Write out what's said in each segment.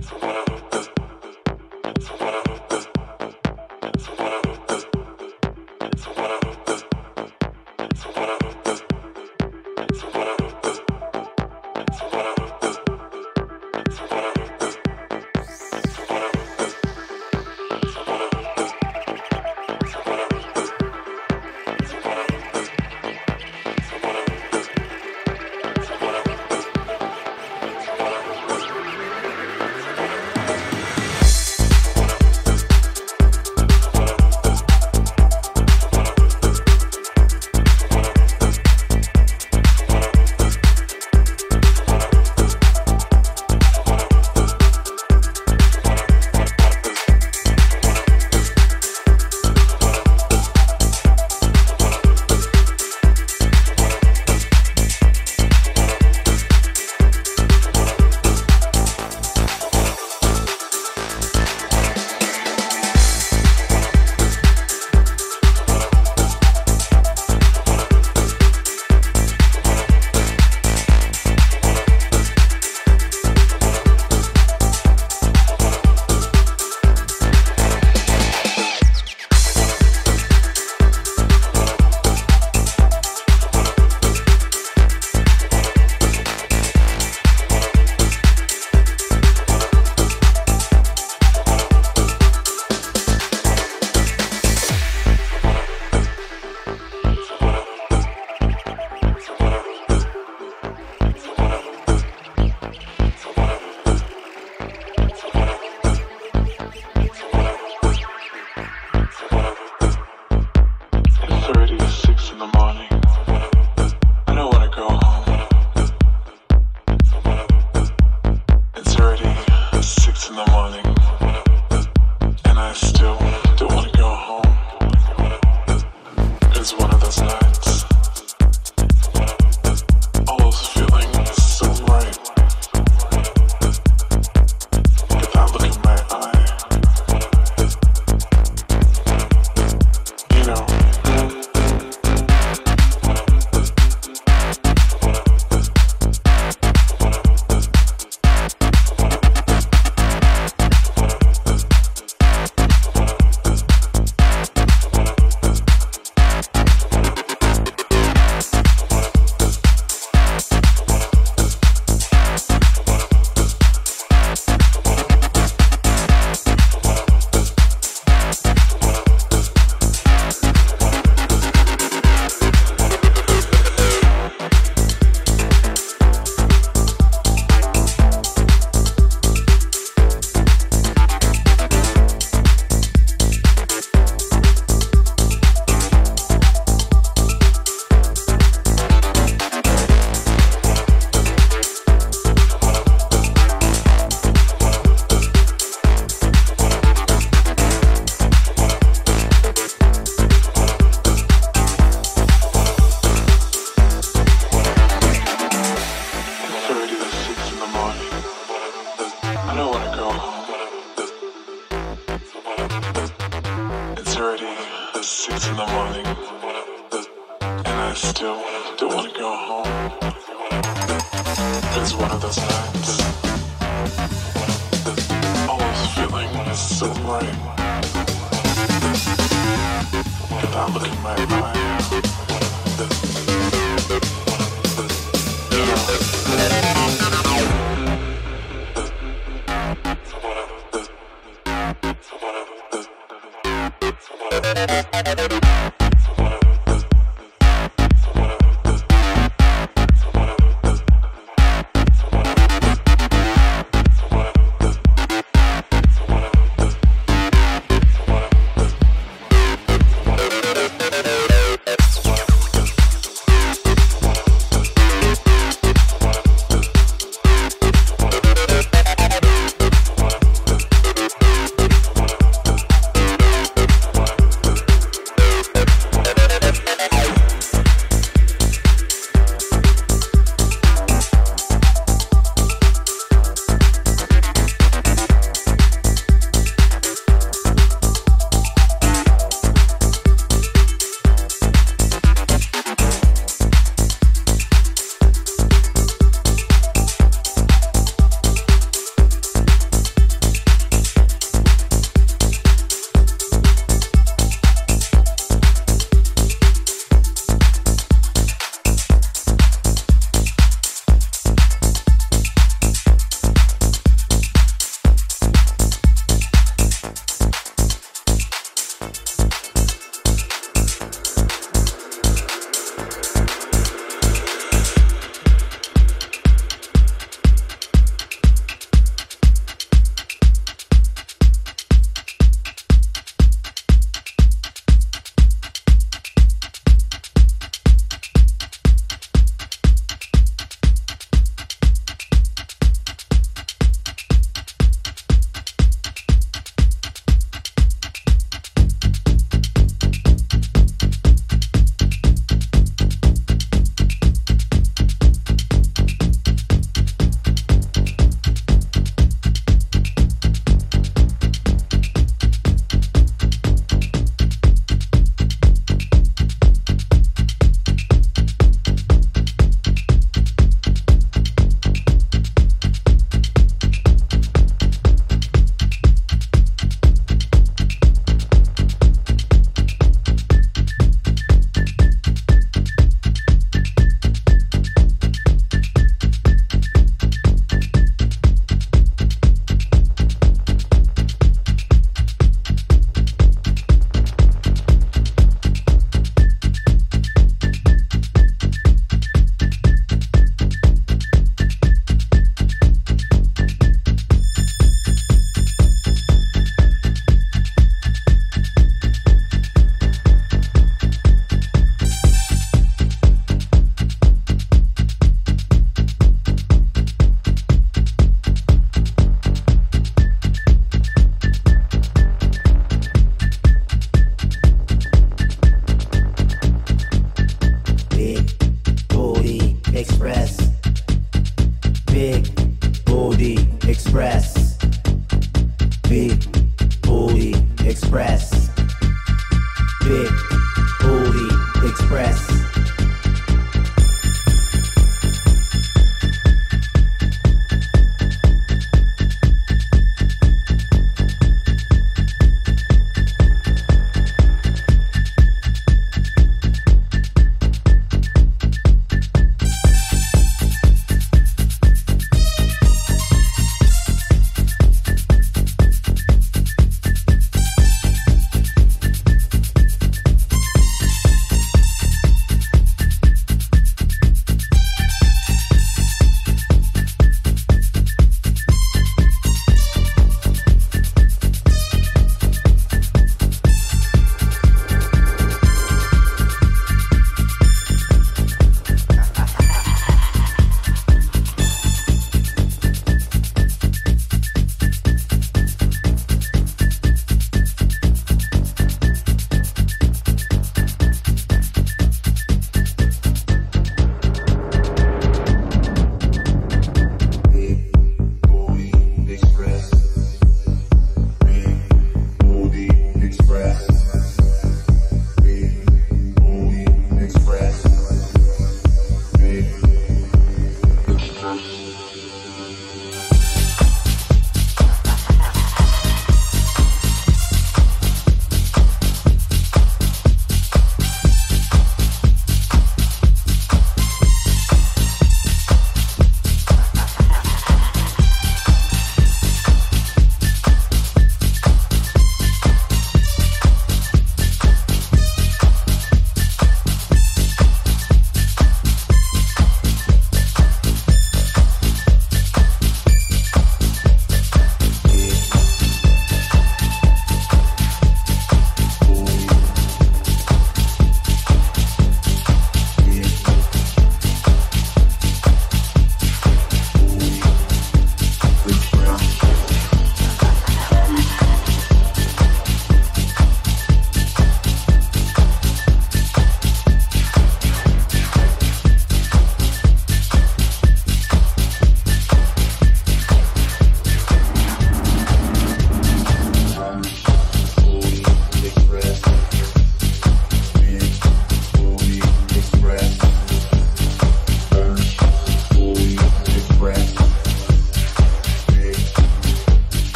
So what I would do, so what I would do.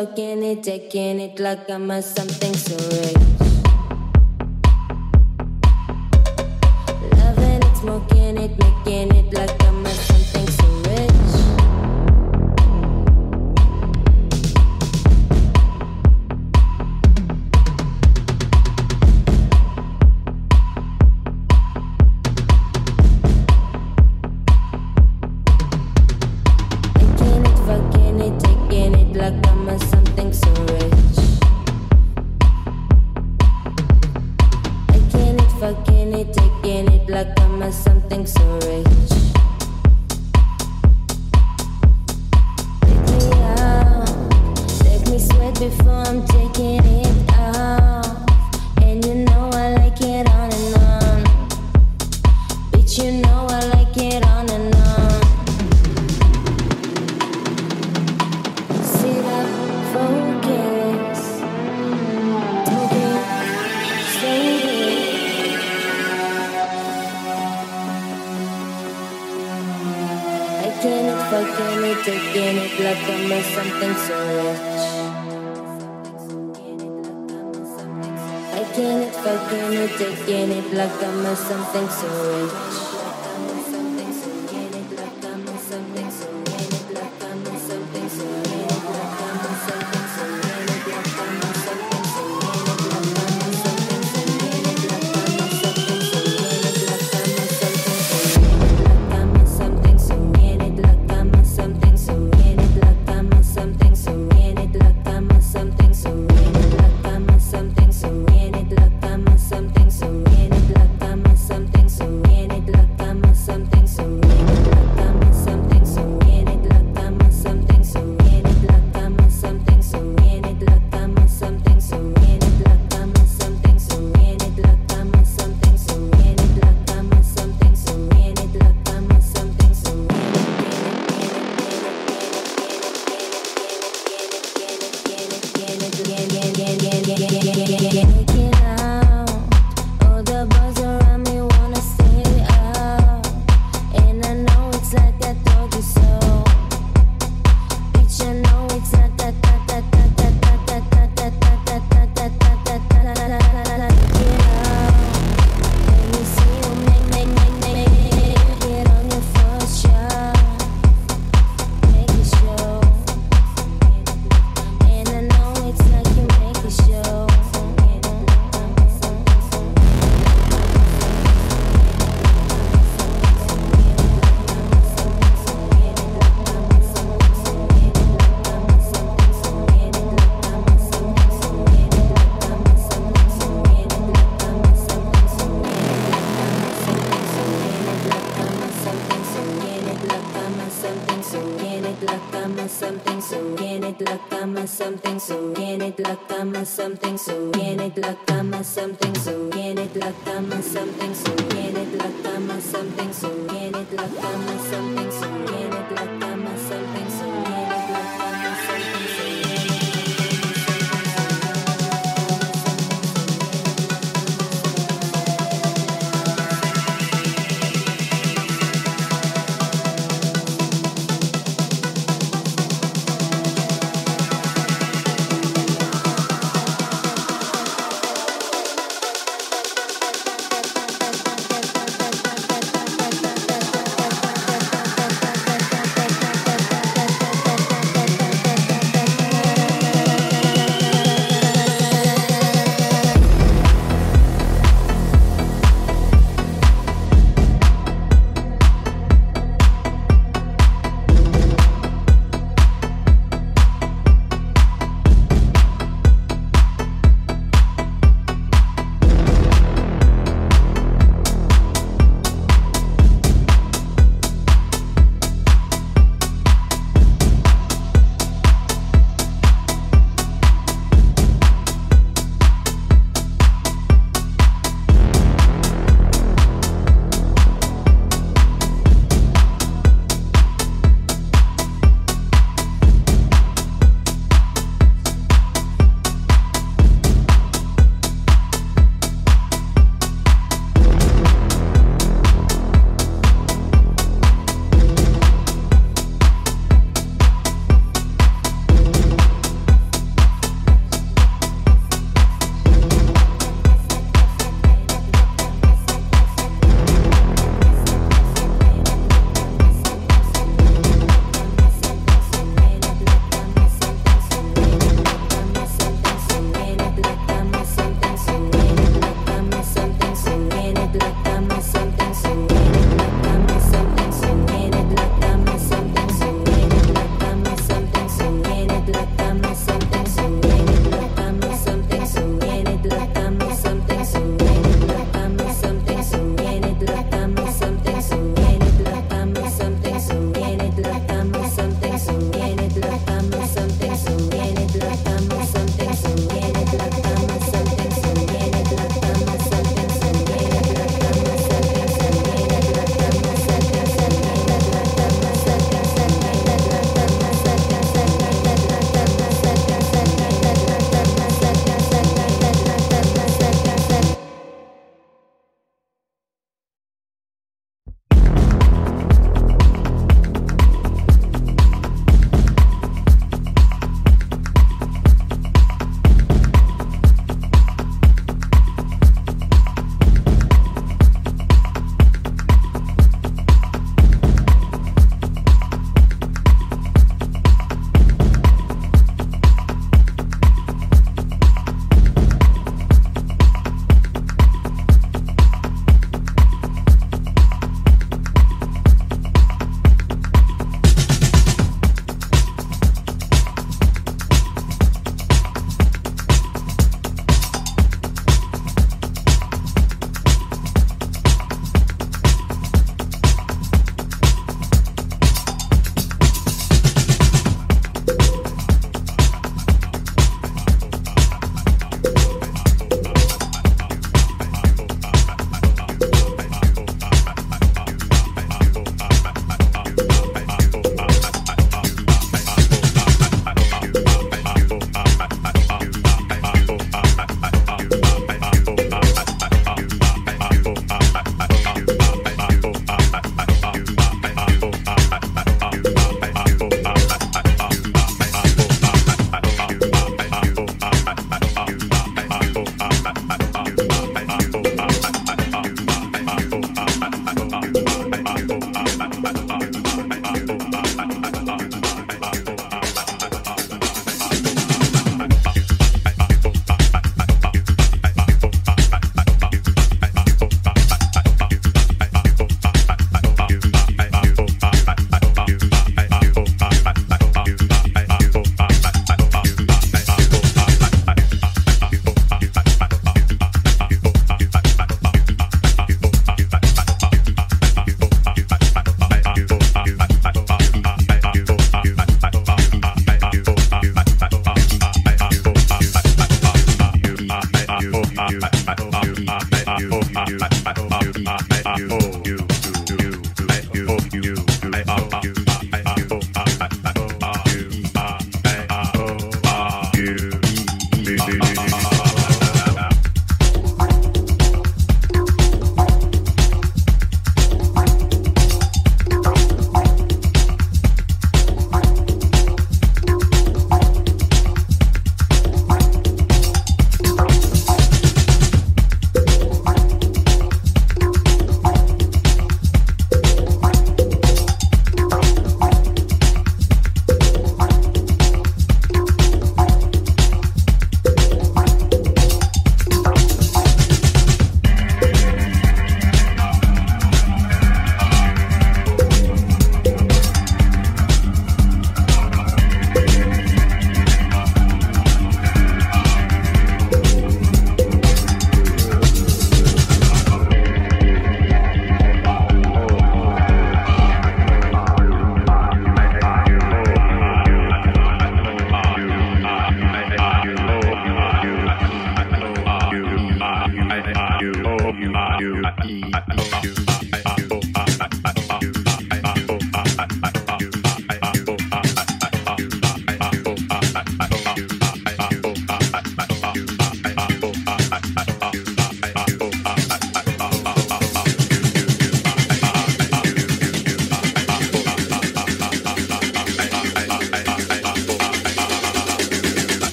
working it, taking it like I'm a something surreal. like I made something so rich. I can't fucking it, taking it like I made something so rich. something so in it like I'm a something so in it like I'm a something so in it like I'm a something so in it like I'm a something so in it like I'm a something so in it like I'm a something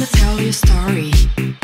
the girl who likes the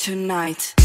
tonight.